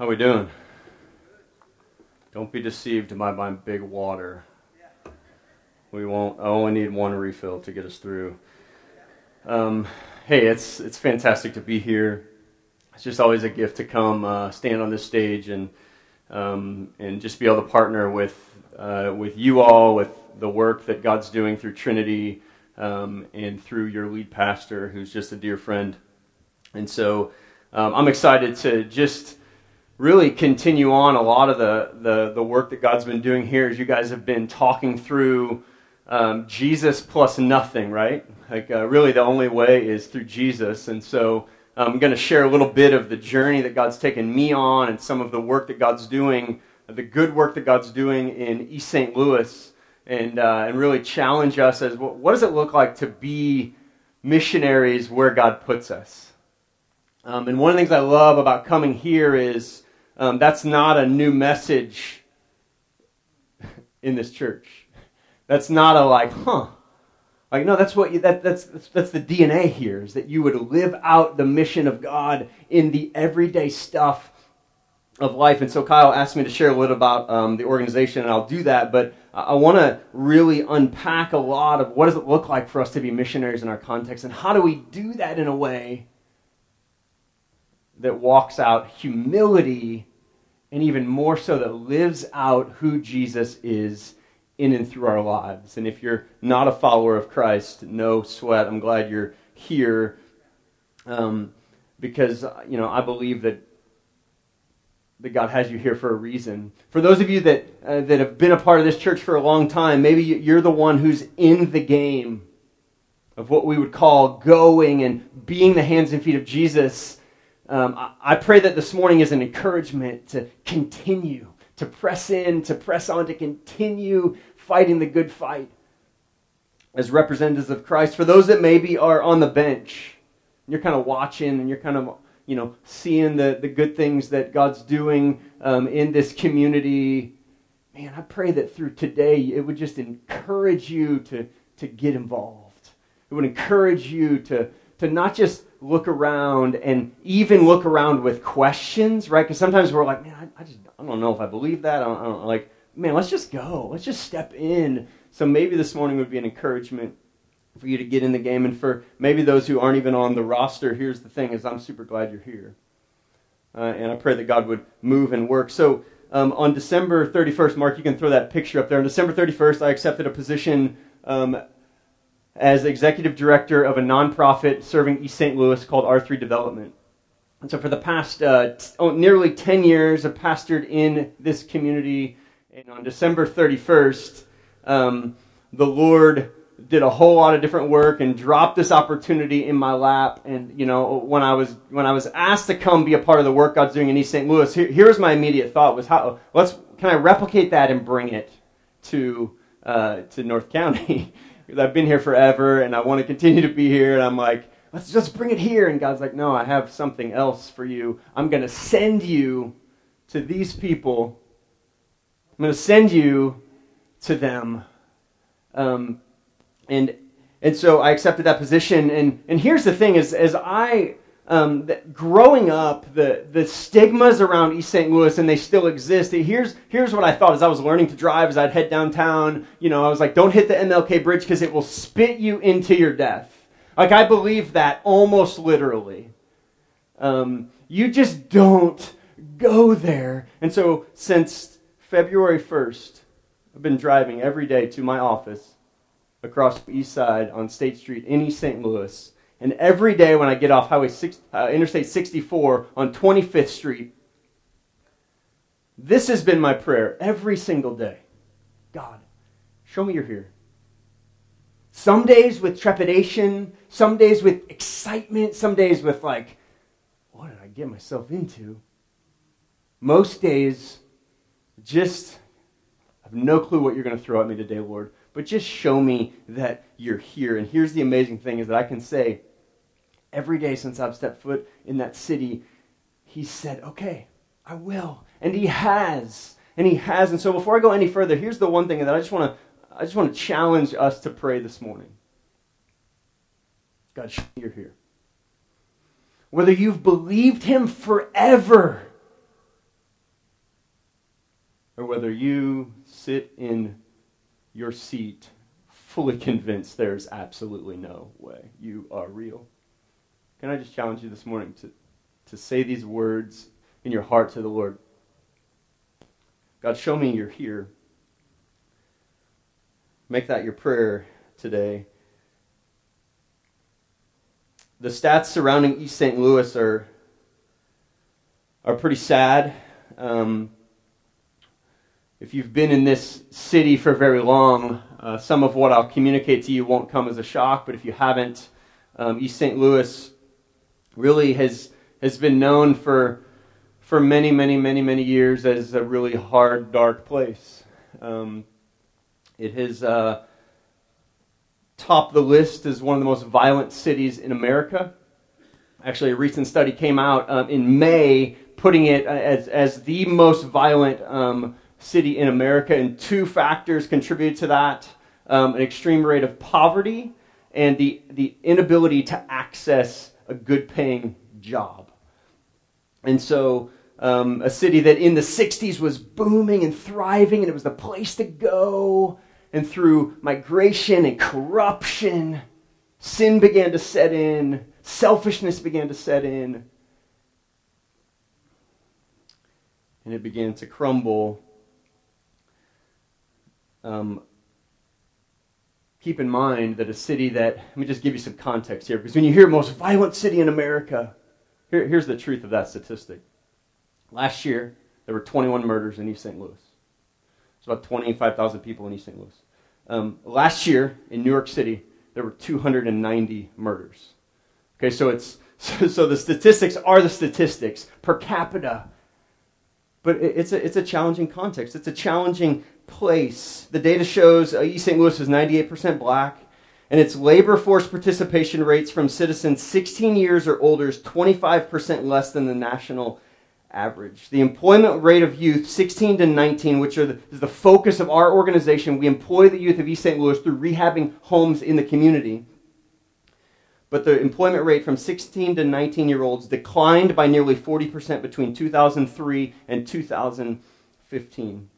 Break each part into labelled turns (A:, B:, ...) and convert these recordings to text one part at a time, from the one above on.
A: How we doing? Don't be deceived by my big water. We won't. I only need one refill to get us through. Um, hey, it's it's fantastic to be here. It's just always a gift to come uh, stand on this stage and um, and just be able to partner with uh, with you all with the work that God's doing through Trinity um, and through your lead pastor, who's just a dear friend. And so um, I'm excited to just really continue on a lot of the, the, the, work that God's been doing here as you guys have been talking through um, Jesus plus nothing, right? Like, uh, really, the only way is through Jesus. And so I'm going to share a little bit of the journey that God's taken me on and some of the work that God's doing, the good work that God's doing in East St. Louis, and, uh, and really challenge us as what, what does it look like to be missionaries where God puts us? Um, and one of the things I love about coming here is um, that's not a new message in this church. That's not a like, huh? Like, no, that's what you, that, that's, that's, that's the DNA here, is that you would live out the mission of God in the everyday stuff of life. And so Kyle asked me to share a little about um, the organization, and I'll do that. But I want to really unpack a lot of what does it look like for us to be missionaries in our context, and how do we do that in a way that walks out humility and even more so that lives out who Jesus is in and through our lives. And if you're not a follower of Christ, no sweat. I'm glad you're here um, because you know I believe that that God has you here for a reason. For those of you that uh, that have been a part of this church for a long time, maybe you're the one who's in the game of what we would call going and being the hands and feet of Jesus um, I, I pray that this morning is an encouragement to continue, to press in, to press on, to continue fighting the good fight as representatives of Christ. For those that maybe are on the bench, you're kind of watching and you're kind of you know seeing the, the good things that God's doing um, in this community. Man, I pray that through today it would just encourage you to, to get involved. It would encourage you to, to not just look around and even look around with questions, right? Because sometimes we're like, man, I, I, just I don't know if I believe that. I don't, I don't like, man, let's just go. Let's just step in. So maybe this morning would be an encouragement for you to get in the game, and for maybe those who aren't even on the roster. Here's the thing: is I'm super glad you're here, uh, and I pray that God would move and work. So. Um, on December 31st, Mark, you can throw that picture up there. On December 31st, I accepted a position um, as executive director of a nonprofit serving East St. Louis called R3 Development. And so, for the past uh, t- oh, nearly 10 years, I've pastored in this community. And on December 31st, um, the Lord did a whole lot of different work and dropped this opportunity in my lap. And you know, when I was when I was asked to come be a part of the work God's doing in East St. Louis, here, here's my immediate thought: was how let's can I replicate that and bring it to uh, to North County? because I've been here forever and I want to continue to be here. And I'm like, let's just bring it here. And God's like, no, I have something else for you. I'm going to send you to these people. I'm going to send you to them. Um, and and so I accepted that position. And and here's the thing: is as I um, growing up, the, the stigmas around East St. Louis, and they still exist. Here's, here's what I thought as I was learning to drive, as I'd head downtown. You know, I was like, don't hit the MLK bridge because it will spit you into your death. Like, I believe that almost literally. Um, you just don't go there. And so, since February 1st, I've been driving every day to my office across the east side on State Street in East St. Louis and every day when I get off Highway 6, uh, Interstate 64 on 25th Street, this has been my prayer every single day. God, show me you're here. Some days with trepidation, some days with excitement, some days with like, what did I get myself into? Most days, just I have no clue what you're going to throw at me today, Lord, but just show me that you're here. And here's the amazing thing is that I can say, every day since I've stepped foot in that city, he said, okay, I will. And he has. And he has. And so before I go any further, here's the one thing that I just want to I just want to challenge us to pray this morning. God, you're here. Whether you've believed him forever or whether you sit in your seat fully convinced there's absolutely no way you are real. Can I just challenge you this morning to, to say these words in your heart to the Lord? God, show me you're here. Make that your prayer today. The stats surrounding East St. Louis are, are pretty sad. Um, if you've been in this city for very long, uh, some of what I'll communicate to you won't come as a shock, but if you haven't, um, East St. Louis really has, has been known for, for many, many, many, many years as a really hard, dark place. Um, it has uh, topped the list as one of the most violent cities in America. Actually, a recent study came out um, in May putting it as, as the most violent um, city in America, and two factors contribute to that um, an extreme rate of poverty and the, the inability to access a good paying job. And so, um, a city that in the 60s was booming and thriving, and it was the place to go. And through migration and corruption, sin began to set in, selfishness began to set in, and it began to crumble um, keep in mind that a city that, let me just give you some context here, because when you hear most violent city in America, here, here's the truth of that statistic. Last year, there were 21 murders in East St. Louis. It's about 25,000 people in East St. Louis. Um, last year, in New York City, there were 290 murders. Okay, so it's so, so the statistics are the statistics per capita. But it, it's a, it's a challenging context. It's a challenging place. The data shows uh, East St. Louis is 98% black, and its labor force participation rates from citizens 16 years or older is 25% less than the national average. The employment rate of youth 16 to 19, which the, is the focus of our organization, we employ the youth of East St. Louis through rehabbing homes in the community. But the employment rate from 16 to 19 year olds declined by nearly 40% between 2003 and 2015.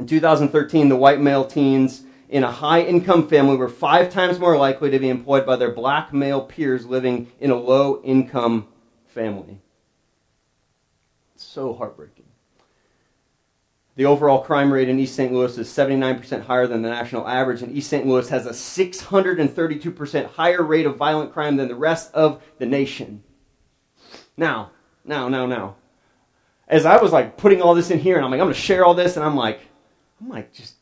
A: In 2013, the white male teens in a high income family were five times more likely to be employed by their black male peers living in a low income family. It's so heartbreaking. The overall crime rate in East St. Louis is 79% higher than the national average, and East St. Louis has a 632% higher rate of violent crime than the rest of the nation. Now, now, now, now. As I was like putting all this in here, and I'm like, I'm going to share all this, and I'm like, I'm like just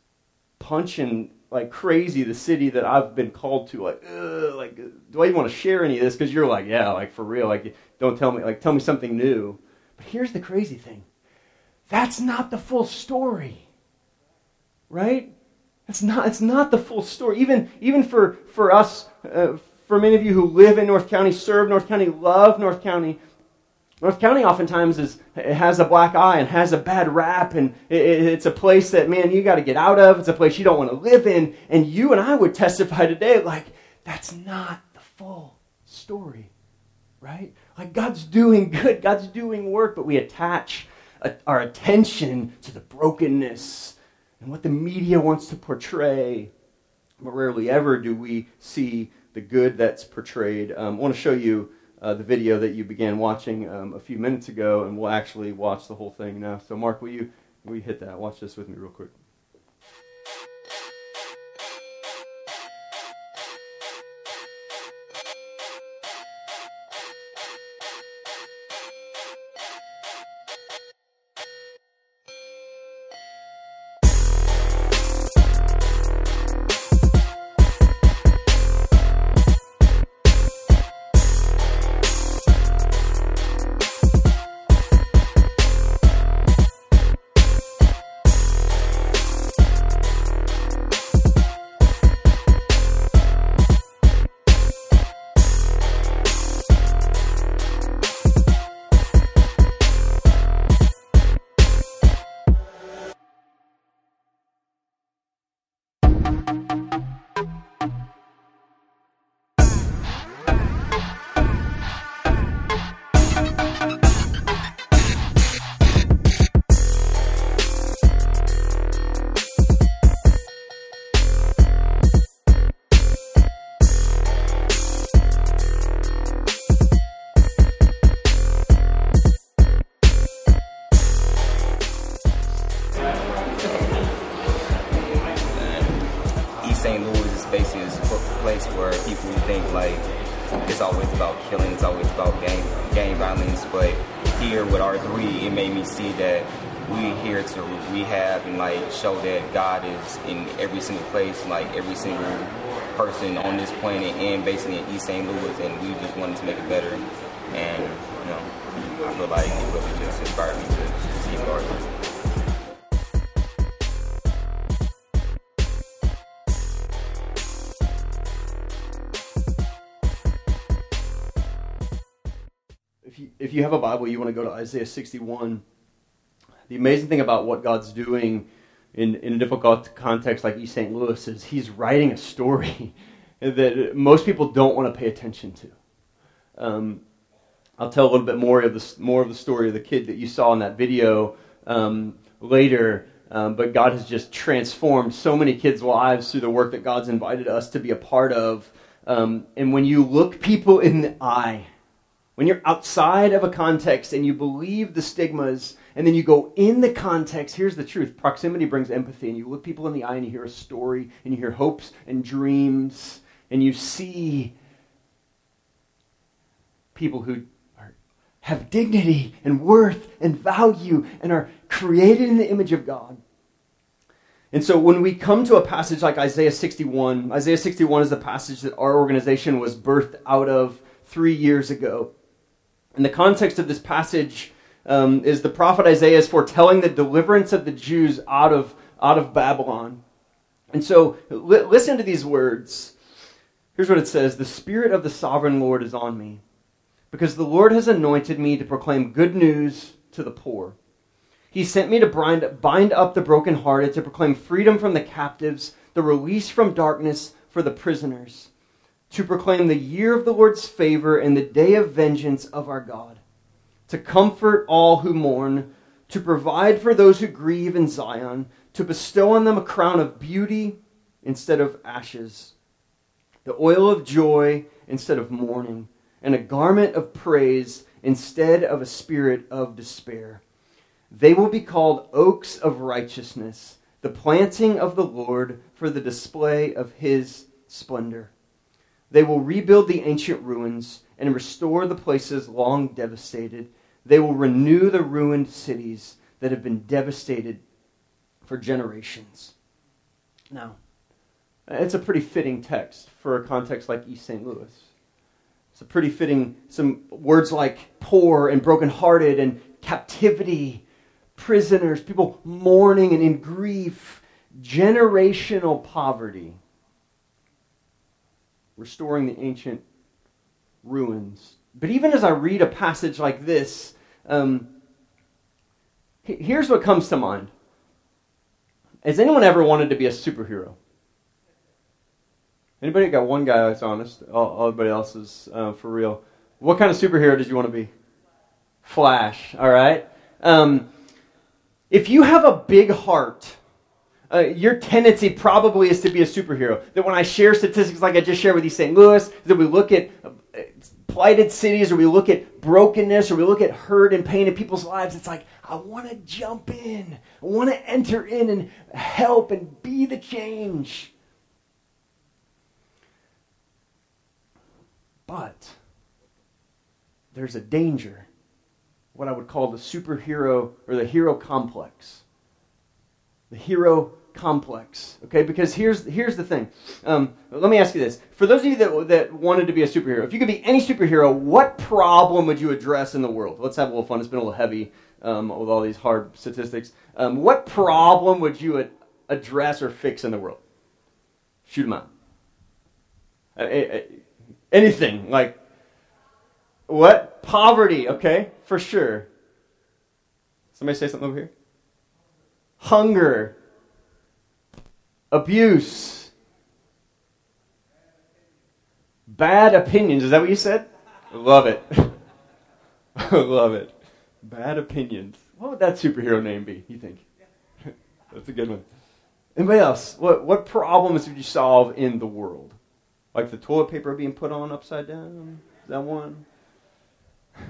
A: punching like crazy the city that I've been called to. Like, like, do I even want to share any of this? Because you're like, yeah, like for real. Like, don't tell me, like, tell me something new. But here's the crazy thing. That's not the full story, right? That's not. It's not the full story. Even even for for us, uh, for many of you who live in North County, serve North County, love North County. North County oftentimes is has a black eye and has a bad rap, and it, it's a place that man you got to get out of. It's a place you don't want to live in, and you and I would testify today like that's not the full story, right? Like God's doing good, God's doing work, but we attach a, our attention to the brokenness and what the media wants to portray, but rarely ever do we see the good that's portrayed. Um, I want to show you uh, the video that you began watching um, a few minutes ago, and we'll actually watch the whole thing now. So, Mark, will you, will you hit that? Watch this with me real quick.
B: Person on this planet and basically in East St. Louis, and we just wanted to make it better. And you know, I feel like it really just inspired me to see God.
A: If you, if you have a Bible, you want to go to Isaiah 61. The amazing thing about what God's doing in, in a difficult context like East St. Louis is he's writing a story that most people don't want to pay attention to. Um, I'll tell a little bit more of the more of the story of the kid that you saw in that video um, later. Um, but God has just transformed so many kids' lives through the work that God's invited us to be a part of. Um, and when you look people in the eye, when you're outside of a context and you believe the stigmas, and then you go in the context, here's the truth proximity brings empathy, and you look people in the eye and you hear a story, and you hear hopes and dreams, and you see people who are, have dignity and worth and value and are created in the image of God. And so when we come to a passage like Isaiah 61, Isaiah 61 is the passage that our organization was birthed out of three years ago. And the context of this passage um, is the prophet Isaiah is foretelling the deliverance of the Jews out of, out of Babylon. And so li- listen to these words. Here's what it says The Spirit of the sovereign Lord is on me, because the Lord has anointed me to proclaim good news to the poor. He sent me to bind, bind up the brokenhearted, to proclaim freedom from the captives, the release from darkness for the prisoners to proclaim the year of the Lord's favor and the day of vengeance of our God, to comfort all who mourn, to provide for those who grieve in Zion, to bestow on them a crown of beauty instead of ashes, the oil of joy instead of mourning, and a garment of praise instead of a spirit of despair. They will be called oaks of righteousness, the planting of the Lord for the display of his splendor. They will rebuild the ancient ruins and restore the places long devastated. They will renew the ruined cities that have been devastated for generations. Now, it's a pretty fitting text for a context like East St. Louis. It's a pretty fitting, some words like poor and brokenhearted and captivity, prisoners, people mourning and in grief, generational poverty restoring the ancient ruins. But even as I read a passage like this, um, here's what comes to mind. Has anyone ever wanted to be a superhero? Anybody got one guy that's honest? All, everybody else is uh, for real. What kind of superhero did you want to be? Flash. All right. Um, if you have a big heart, uh, your tendency probably is to be a superhero. That when I share statistics like I just shared with you, St. Louis, that we look at uh, plighted cities or we look at brokenness or we look at hurt and pain in people's lives, it's like, I want to jump in. I want to enter in and help and be the change. But there's a danger, what I would call the superhero or the hero complex. The hero complex. Okay, because here's here's the thing. Um, let me ask you this: for those of you that that wanted to be a superhero, if you could be any superhero, what problem would you address in the world? Let's have a little fun. It's been a little heavy um, with all these hard statistics. Um, what problem would you ad- address or fix in the world? Shoot them out. Anything like what poverty? Okay, for sure. Somebody say something over here. Hunger abuse, bad opinions. Is that what you said? Love it. Love it. Bad opinions. What would that superhero name be, you think? That's a good one. Anybody else? What, what problems would you solve in the world? Like the toilet paper being put on upside down? Is that one?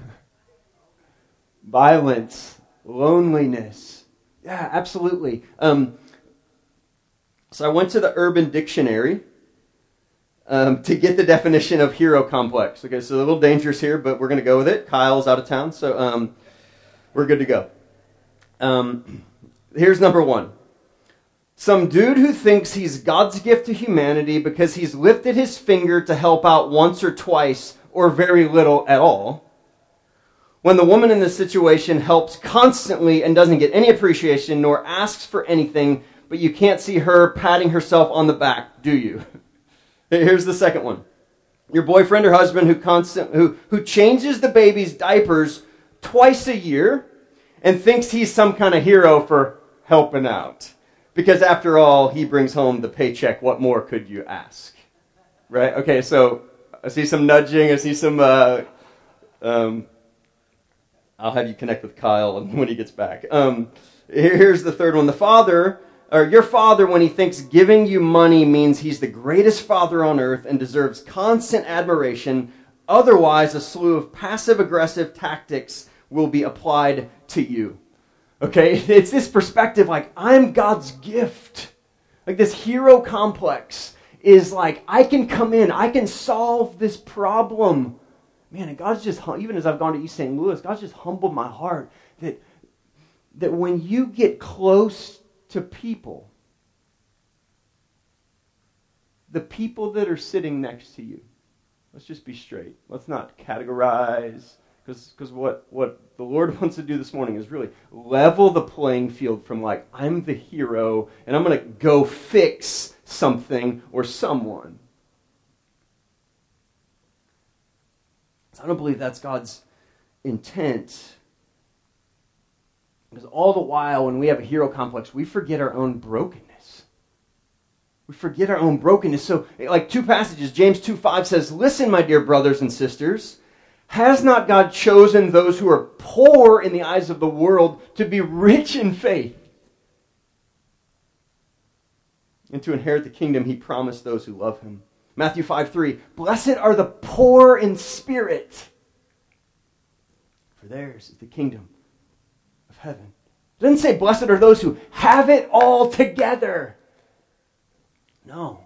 A: Violence, loneliness. Yeah, absolutely. Um, so I went to the Urban Dictionary. um, to get the definition of hero complex. Okay, so a little dangerous here, but we're going to go with it. Kyle's out of town, so um, we're good to go. Um, here's number one. Some dude who thinks he's God's gift to humanity because he's lifted his finger to help out once or twice or very little at all. When the woman in the situation helps constantly and doesn't get any appreciation nor asks for anything, but you can't see her patting herself on the back, do you? Here's the second one. Your boyfriend or husband who constant who who changes the baby's diapers twice a year and thinks he's some kind of hero for helping out. Because after all, he brings home the paycheck. What more could you ask? Right? Okay, so I see some nudging. I see some. Uh, um, I'll have you connect with Kyle when he gets back. Um, here's the third one. The father, or your father, when he thinks giving you money means he's the greatest father on earth and deserves constant admiration. Otherwise, a slew of passive aggressive tactics will be applied to you. Okay? It's this perspective like, I'm God's gift. Like this hero complex is like, I can come in, I can solve this problem. Man, and God's just, even as I've gone to East St. Louis, God's just humbled my heart that, that when you get close to people, the people that are sitting next to you, let's just be straight. Let's not categorize because what, what the Lord wants to do this morning is really level the playing field from like, I'm the hero and I'm going to go fix something or someone. So I don't believe that's God's intent. Because all the while, when we have a hero complex, we forget our own brokenness. We forget our own brokenness. So, like two passages, James 2 5 says, Listen, my dear brothers and sisters. Has not God chosen those who are poor in the eyes of the world to be rich in faith? And to inherit the kingdom he promised those who love him. Matthew 5 3 Blessed are the poor in spirit, for theirs is the kingdom heaven. It doesn't say blessed are those who have it all together. No,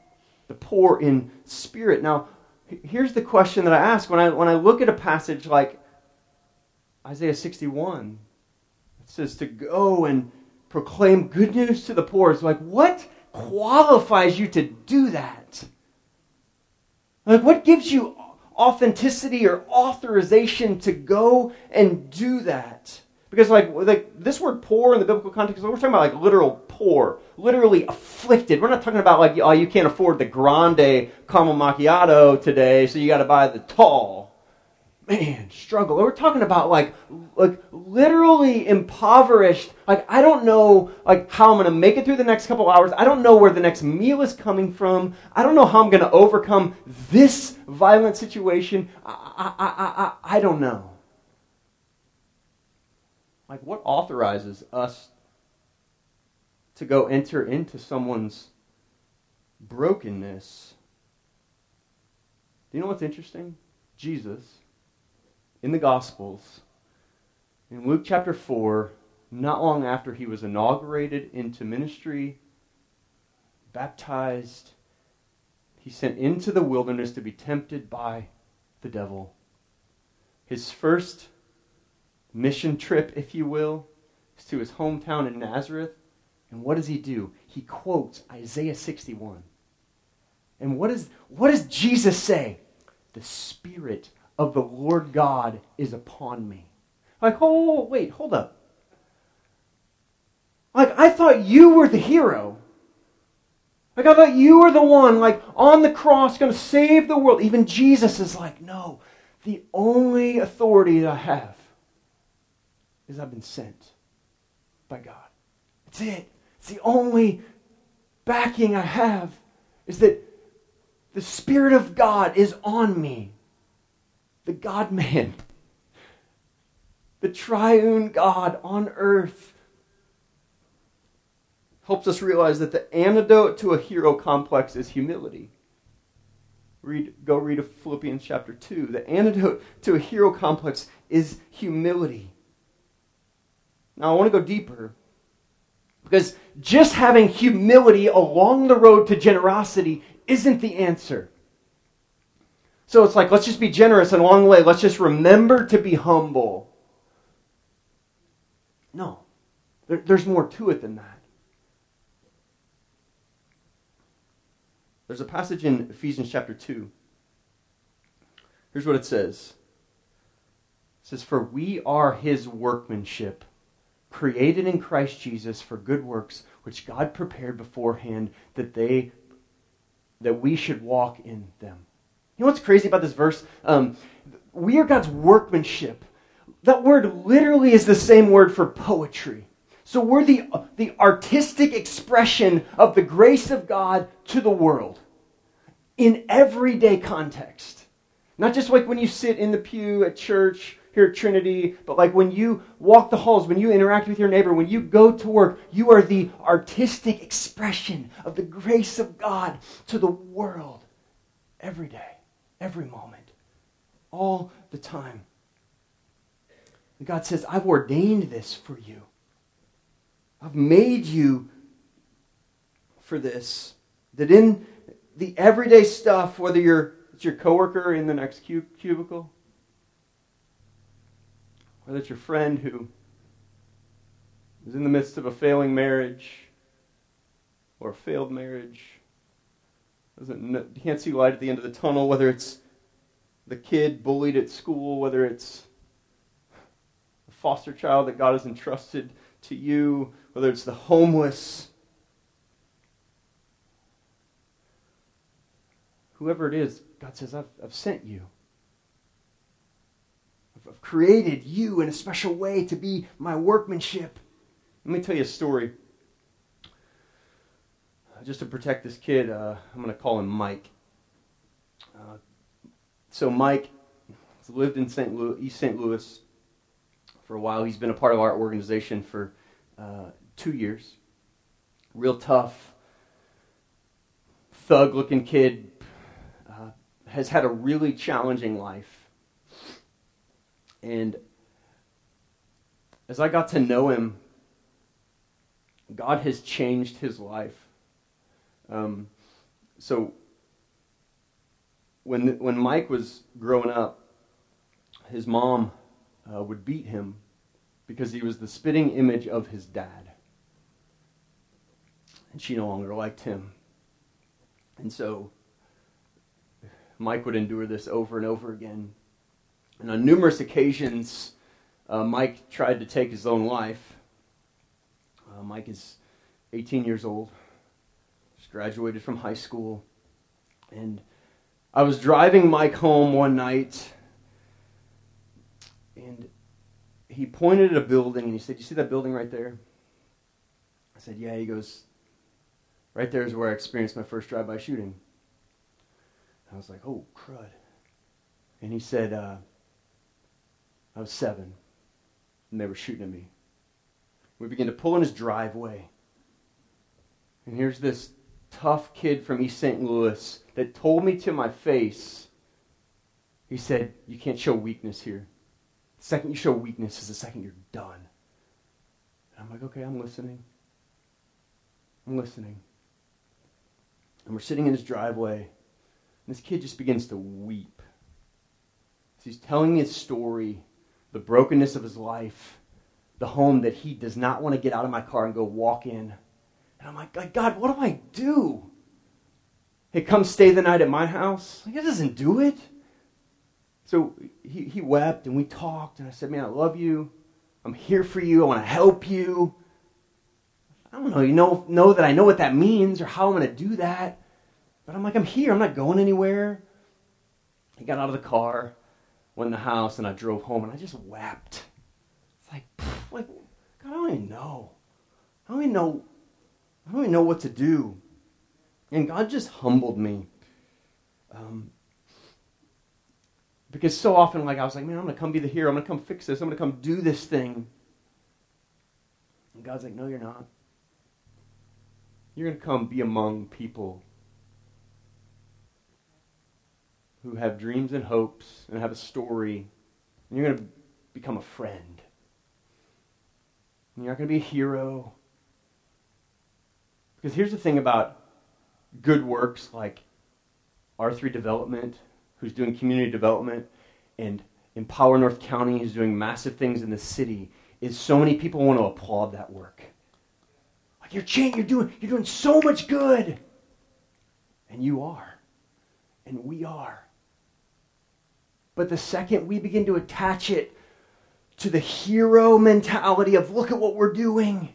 A: the poor in spirit. Now, here's the question that I ask when I, when I look at a passage like Isaiah 61. It says to go and proclaim good news to the poor. It's like, what qualifies you to do that? Like, what gives you authenticity or authorization to go and do that? Because like, like this word poor in the biblical context, we're talking about like literal poor, literally afflicted. We're not talking about like, oh, you can't afford the grande caramel macchiato today, so you got to buy the tall. Man, struggle. We're talking about like, like literally impoverished. Like I don't know like how I'm to make it through the next couple hours. I don't know where the next meal is coming from. I don't know how I'm to overcome this violent situation. I, I, I, I, I don't know. Like, what authorizes us to go enter into someone's brokenness? Do you know what's interesting? Jesus, in the Gospels, in Luke chapter 4, not long after he was inaugurated into ministry, baptized, he sent into the wilderness to be tempted by the devil. His first mission trip, if you will, is to his hometown in Nazareth. And what does he do? He quotes Isaiah 61. And what, is, what does Jesus say? The Spirit of the Lord God is upon me. Like, oh, wait, hold up. Like, I thought you were the hero. Like, I thought you were the one, like, on the cross, going to save the world. Even Jesus is like, no, the only authority that I have is I've been sent by God. That's it. It's the only backing I have is that the Spirit of God is on me. The God man. The triune God on earth helps us realize that the antidote to a hero complex is humility. Read, go read Philippians chapter 2. The antidote to a hero complex is humility. Now, I want to go deeper because just having humility along the road to generosity isn't the answer. So it's like, let's just be generous and along the way, let's just remember to be humble. No, there, there's more to it than that. There's a passage in Ephesians chapter 2. Here's what it says It says, For we are his workmanship, created in Christ Jesus for good works, which God prepared beforehand that they that we should walk in them. You know what's crazy about this verse? Um, we are God's workmanship. That word literally is the same word for poetry. So we're the, the artistic expression of the grace of God to the world in everyday context. Not just like when you sit in the pew at church here at Trinity, but like when you walk the halls, when you interact with your neighbor, when you go to work, you are the artistic expression of the grace of God to the world every day, every moment, all the time. And God says, I've ordained this for you. I've made you for this. That in the everyday stuff, whether you're it's your coworker in the next cubicle, whether it's your friend who is in the midst of a failing marriage or a failed marriage, doesn't can't see light at the end of the tunnel, whether it's the kid bullied at school, whether it's a foster child that God has entrusted to you, whether it's the homeless, whoever it is, God says, I've, I've sent you. Created you in a special way to be my workmanship. Let me tell you a story. Just to protect this kid, uh, I'm going to call him Mike. Uh, so Mike lived in St. Louis, East St. Louis for a while. He's been a part of our organization for uh, two years. Real tough, thug-looking kid. Uh, has had a really challenging life and as I got to know him, God has changed his life. Um, so when when Mike was growing up, his mom uh, would beat him because he was the spitting image of his dad, and she no longer liked him. And so Mike would endure this over and over again and on numerous occasions, uh, Mike tried to take his own life. Uh, Mike is 18 years old, just graduated from high school. And I was driving Mike home one night, and he pointed at a building and he said, You see that building right there? I said, Yeah. He goes, Right there is where I experienced my first drive by shooting. I was like, Oh, crud. And he said, uh, I was seven, and they were shooting at me. We began to pull in his driveway. And here's this tough kid from East St. Louis that told me to my face, he said, You can't show weakness here. The second you show weakness is the second you're done. And I'm like, Okay, I'm listening. I'm listening. And we're sitting in his driveway, and this kid just begins to weep. He's telling his story the brokenness of his life, the home that he does not want to get out of my car and go walk in. And I'm like, God, what do I do? Hey, come stay the night at my house? Like, it doesn't do it. So he, he wept and we talked, and I said, Man, I love you. I'm here for you. I want to help you. I don't know, you know, know that I know what that means or how I'm going to do that. But I'm like, I'm here. I'm not going anywhere. He got out of the car went in the house and I drove home and I just wept. It's like, like God, I don't even know. I don't even know. I don't even know what to do. And God just humbled me. Um, because so often, like I was like, man, I'm gonna come be the hero. I'm gonna come fix this. I'm gonna come do this thing. And God's like, no, you're not. You're gonna come be among people who have dreams and hopes and have a story, and you're going to become a friend. And you're not going to be a hero. Because here's the thing about good works like R3 Development, who's doing community development, and Empower North County, who's doing massive things in the city, is so many people want to applaud that work. Like you're changing, you're doing, you're doing so much good. And you are. And we are. But the second we begin to attach it to the hero mentality of look at what we're doing,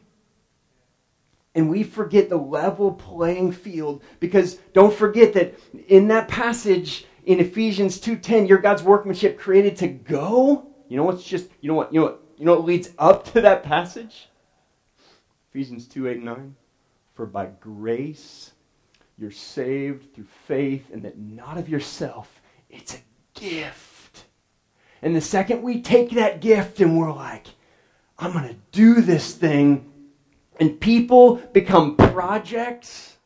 A: and we forget the level playing field because don't forget that in that passage in Ephesians 2:10 your God's workmanship created to go. You know what's just you know what you know what you know what leads up to that passage? Ephesians 2 8 and 9 for by grace you're saved through faith and that not of yourself it's a gift and the second we take that gift and we're like I'm going to do this thing and people become projects.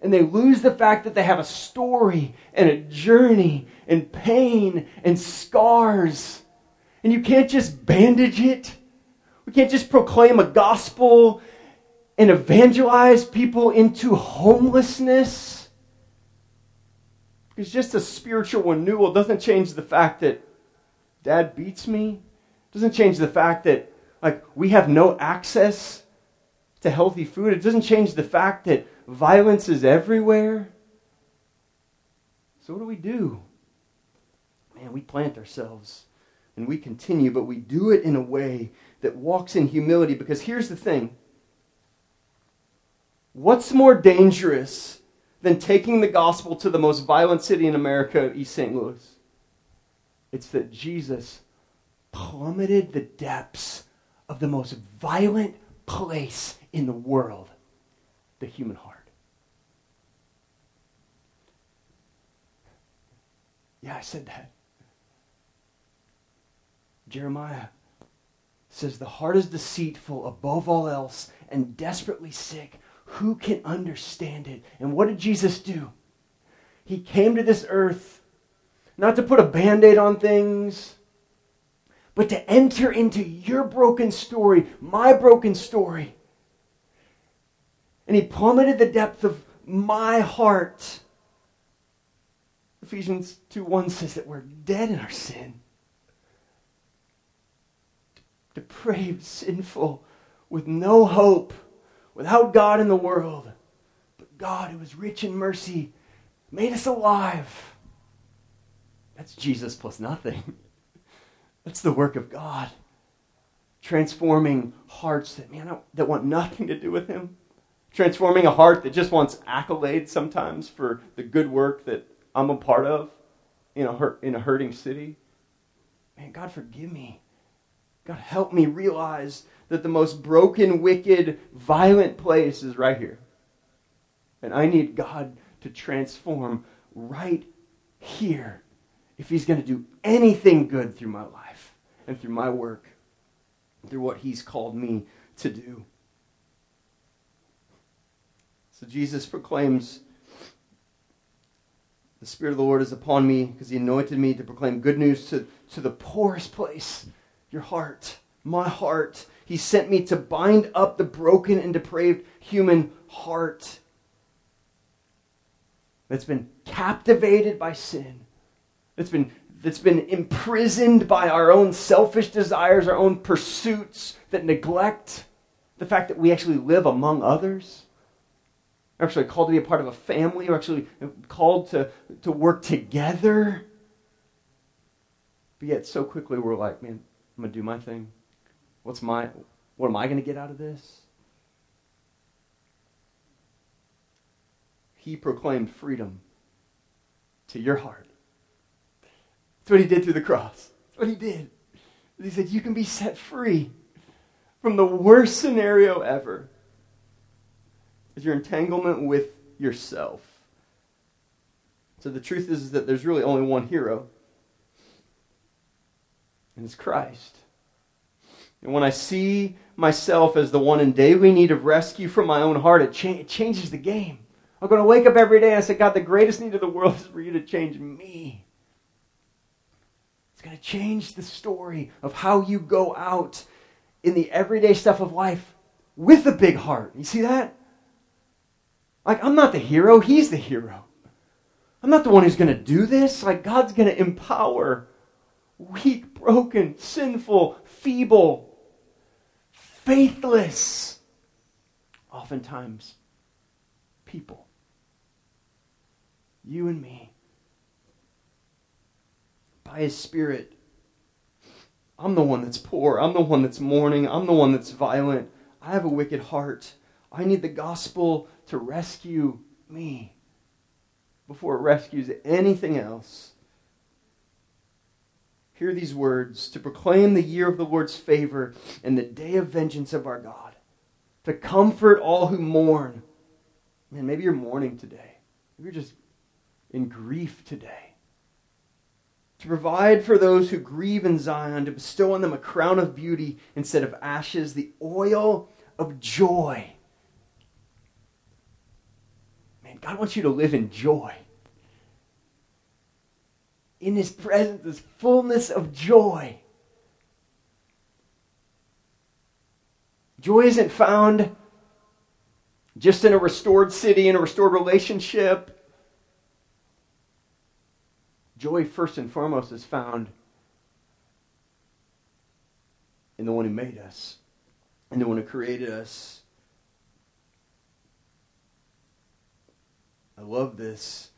A: And they lose the fact that they have a story and a journey and pain and scars. And you can't just bandage it. We can't just proclaim a gospel and evangelize people into homelessness. Because just a spiritual renewal It doesn't change the fact that dad beats me, It doesn't change the fact that like we have no access to healthy food. It doesn't change the fact that violence is everywhere. So, what do we do? Man, we plant ourselves and we continue, but we do it in a way that walks in humility because here's the thing what's more dangerous than taking the gospel to the most violent city in America, East St. Louis? It's that Jesus plummeted the depths of the most violent place in the world the human heart. Yeah, I said that. Jeremiah says, The heart is deceitful above all else and desperately sick. Who can understand it? And what did Jesus do? He came to this earth not to put a band aid on things, but to enter into your broken story, my broken story. And he plummeted the depth of my heart. Ephesians 2 1 says that we're dead in our sin. Depraved, sinful, with no hope, without God in the world. But God, who is rich in mercy, made us alive. That's Jesus plus nothing. That's the work of God. Transforming hearts that, man, that want nothing to do with Him. Transforming a heart that just wants accolades sometimes for the good work that I'm a part of in a, in a hurting city. Man, God, forgive me. God, help me realize that the most broken, wicked, violent place is right here. And I need God to transform right here if He's going to do anything good through my life and through my work, through what He's called me to do. So Jesus proclaims, The Spirit of the Lord is upon me because He anointed me to proclaim good news to, to the poorest place, your heart, my heart. He sent me to bind up the broken and depraved human heart that's been captivated by sin, that's been that's been imprisoned by our own selfish desires, our own pursuits that neglect the fact that we actually live among others. We're actually called to be a part of a family. We're actually called to, to work together. But yet, so quickly, we're like, man, I'm going to do my thing. What's my, what am I going to get out of this? He proclaimed freedom to your heart that's what he did through the cross. That's what he did. He said, You can be set free from the worst scenario ever is your entanglement with yourself. So the truth is, is that there's really only one hero, and it's Christ. And when I see myself as the one in daily need of rescue from my own heart, it, cha- it changes the game. I'm going to wake up every day and I say, God, the greatest need of the world is for you to change me It's going to change the story of how you go out in the everyday stuff of life with a big heart. You see that? Like, I'm not the hero, he's the hero. I'm not the one who's going to do this. Like, God's going to empower weak, broken, sinful, feeble, faithless, oftentimes people. You and me. By His Spirit. I'm the one that's poor. I'm the one that's mourning. I'm the one that's violent. I have a wicked heart. I need the gospel to rescue me before it rescues anything else. Hear these words to proclaim the year of the Lord's favor and the day of vengeance of our God, to comfort all who mourn. Man, maybe you're mourning today. Maybe you're just in grief today. To provide for those who grieve in Zion, to bestow on them a crown of beauty instead of ashes, the oil of joy Man, God wants you to live in joy. In His presence is fullness of joy. Joy isn't found just in a restored city, in a restored relationship. Joy, first and foremost, is found in the one who made us, in the one who created us. I love this.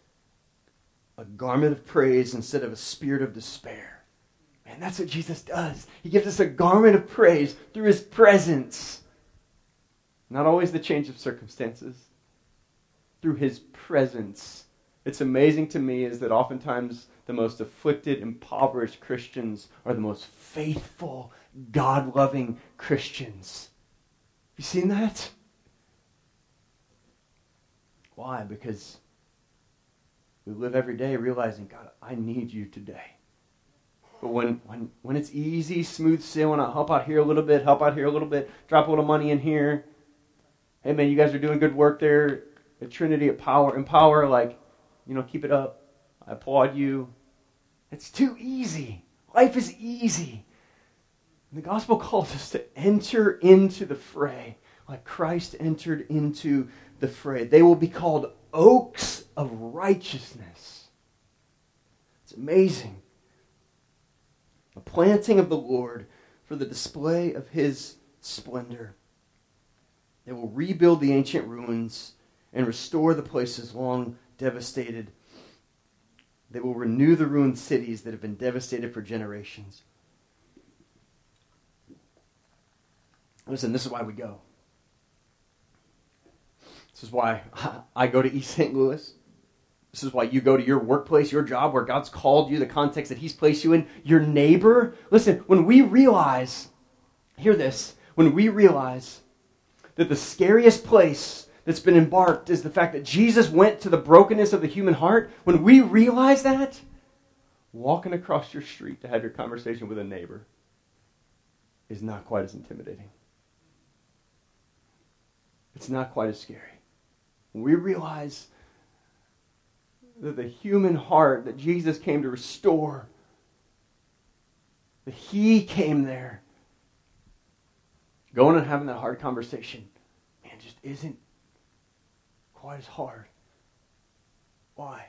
A: A garment of praise instead of a spirit of despair. Man, that's what Jesus does. He gives us a garment of praise through his presence. Not always the change of circumstances, through his presence. It's amazing to me is that oftentimes the most afflicted, impoverished Christians are the most faithful, God loving Christians. You seen that? Why? Because we live every day realizing, God, I need you today. But when, when, when it's easy, smooth sailing, I'll help out here a little bit, help out here a little bit, drop a little money in here. Hey, man, you guys are doing good work there at Trinity, at Power, Empower. Like, you know, keep it up. I applaud you. It's too easy. Life is easy. And the gospel calls us to enter into the fray like Christ entered into the fray. They will be called oaks of righteousness. It's amazing. A planting of the Lord for the display of his splendor. They will rebuild the ancient ruins and restore the places long devastated. They will renew the ruined cities that have been devastated for generations. Listen, this is why we go. This is why I go to East St. Louis. This is why you go to your workplace, your job, where God's called you, the context that He's placed you in, your neighbor. Listen, when we realize, hear this, when we realize that the scariest place that's been embarked is the fact that Jesus went to the brokenness of the human heart, when we realize that, walking across your street to have your conversation with a neighbor is not quite as intimidating. It's not quite as scary we realize that the human heart that Jesus came to restore, that He came there, going and having that hard conversation, man, just isn't quite as hard. Why?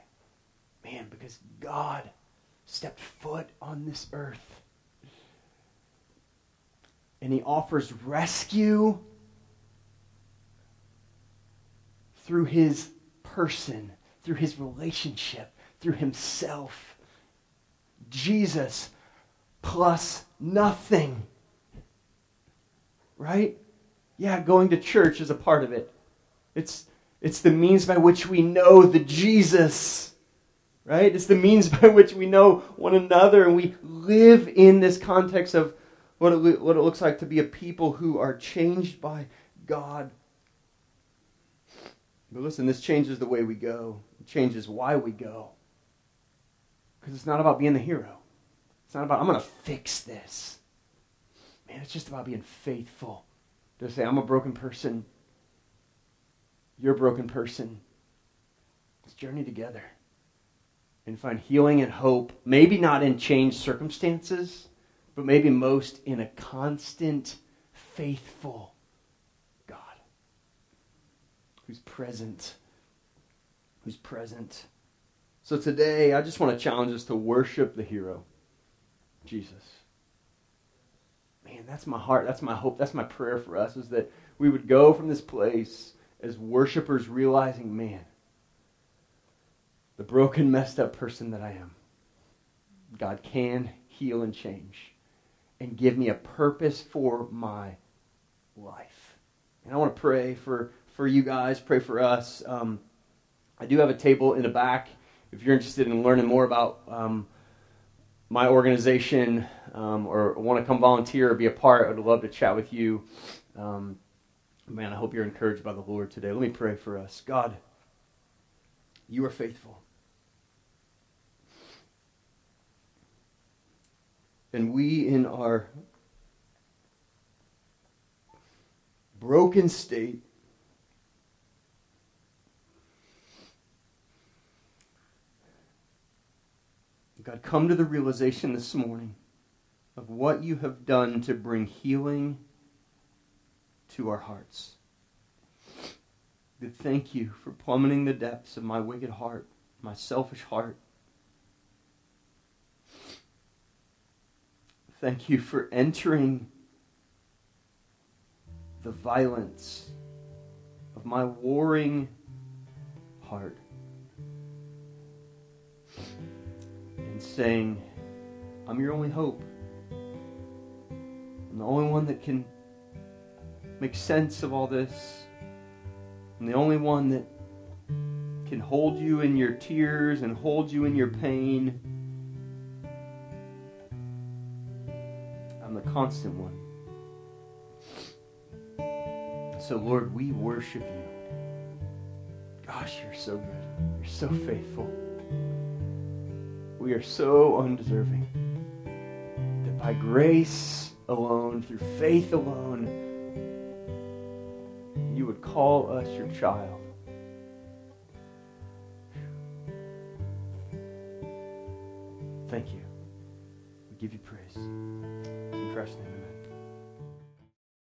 A: Man, because God stepped foot on this earth. And he offers rescue through his person, through his relationship, through himself. Jesus plus nothing. Right? Yeah, going to church is a part of it. It's, it's the means by which we know the Jesus. Right? It's the means by which we know one another and we live in this context of what it, what it looks like to be a people who are changed by God but listen, this changes the way we go. It changes why we go. Because it's not about being the hero. It's not about, I'm going to fix this. Man, it's just about being faithful. To say, I'm a broken person. You're a broken person. Let's journey together and find healing and hope. Maybe not in changed circumstances, but maybe most in a constant, faithful who's present, who's present. So today, I just want to challenge us to worship the hero, Jesus. Man, that's my heart. That's my hope. That's my prayer for us is that we would go from this place as worshipers realizing, man, the broken, messed up person that I am, God can heal and change and give me a purpose for my life. And I want to pray for, for you guys, pray for us. Um, I do have a table in the back if you're interested in learning more about um, my organization um, or want to come volunteer or be a part, I'd love to chat with you. Um, man, I hope you're encouraged by the Lord today. Let me pray for us. God, you are faithful. And we, in our broken state, God, come to the realization this morning of what you have done to bring healing to our hearts. God, thank you for plummeting the depths of my wicked heart, my selfish heart. Thank you for entering the violence of my warring heart. Saying, I'm your only hope. I'm the only one that can make sense of all this. I'm the only one that can hold you in your tears and hold you in your pain. I'm the constant one. So, Lord, we worship you. Gosh, you're so good. You're so faithful we are so undeserving. That by grace alone, through faith alone, you would call us your child. Thank you. We give you praise.